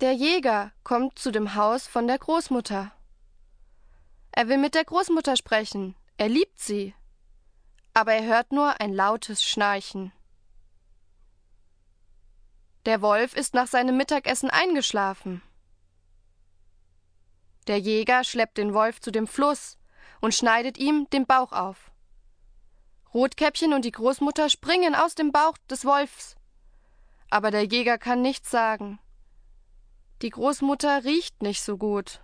Der Jäger kommt zu dem Haus von der Großmutter. Er will mit der Großmutter sprechen, er liebt sie, aber er hört nur ein lautes Schnarchen. Der Wolf ist nach seinem Mittagessen eingeschlafen. Der Jäger schleppt den Wolf zu dem Fluss und schneidet ihm den Bauch auf. Rotkäppchen und die Großmutter springen aus dem Bauch des Wolfs. Aber der Jäger kann nichts sagen. Die Großmutter riecht nicht so gut.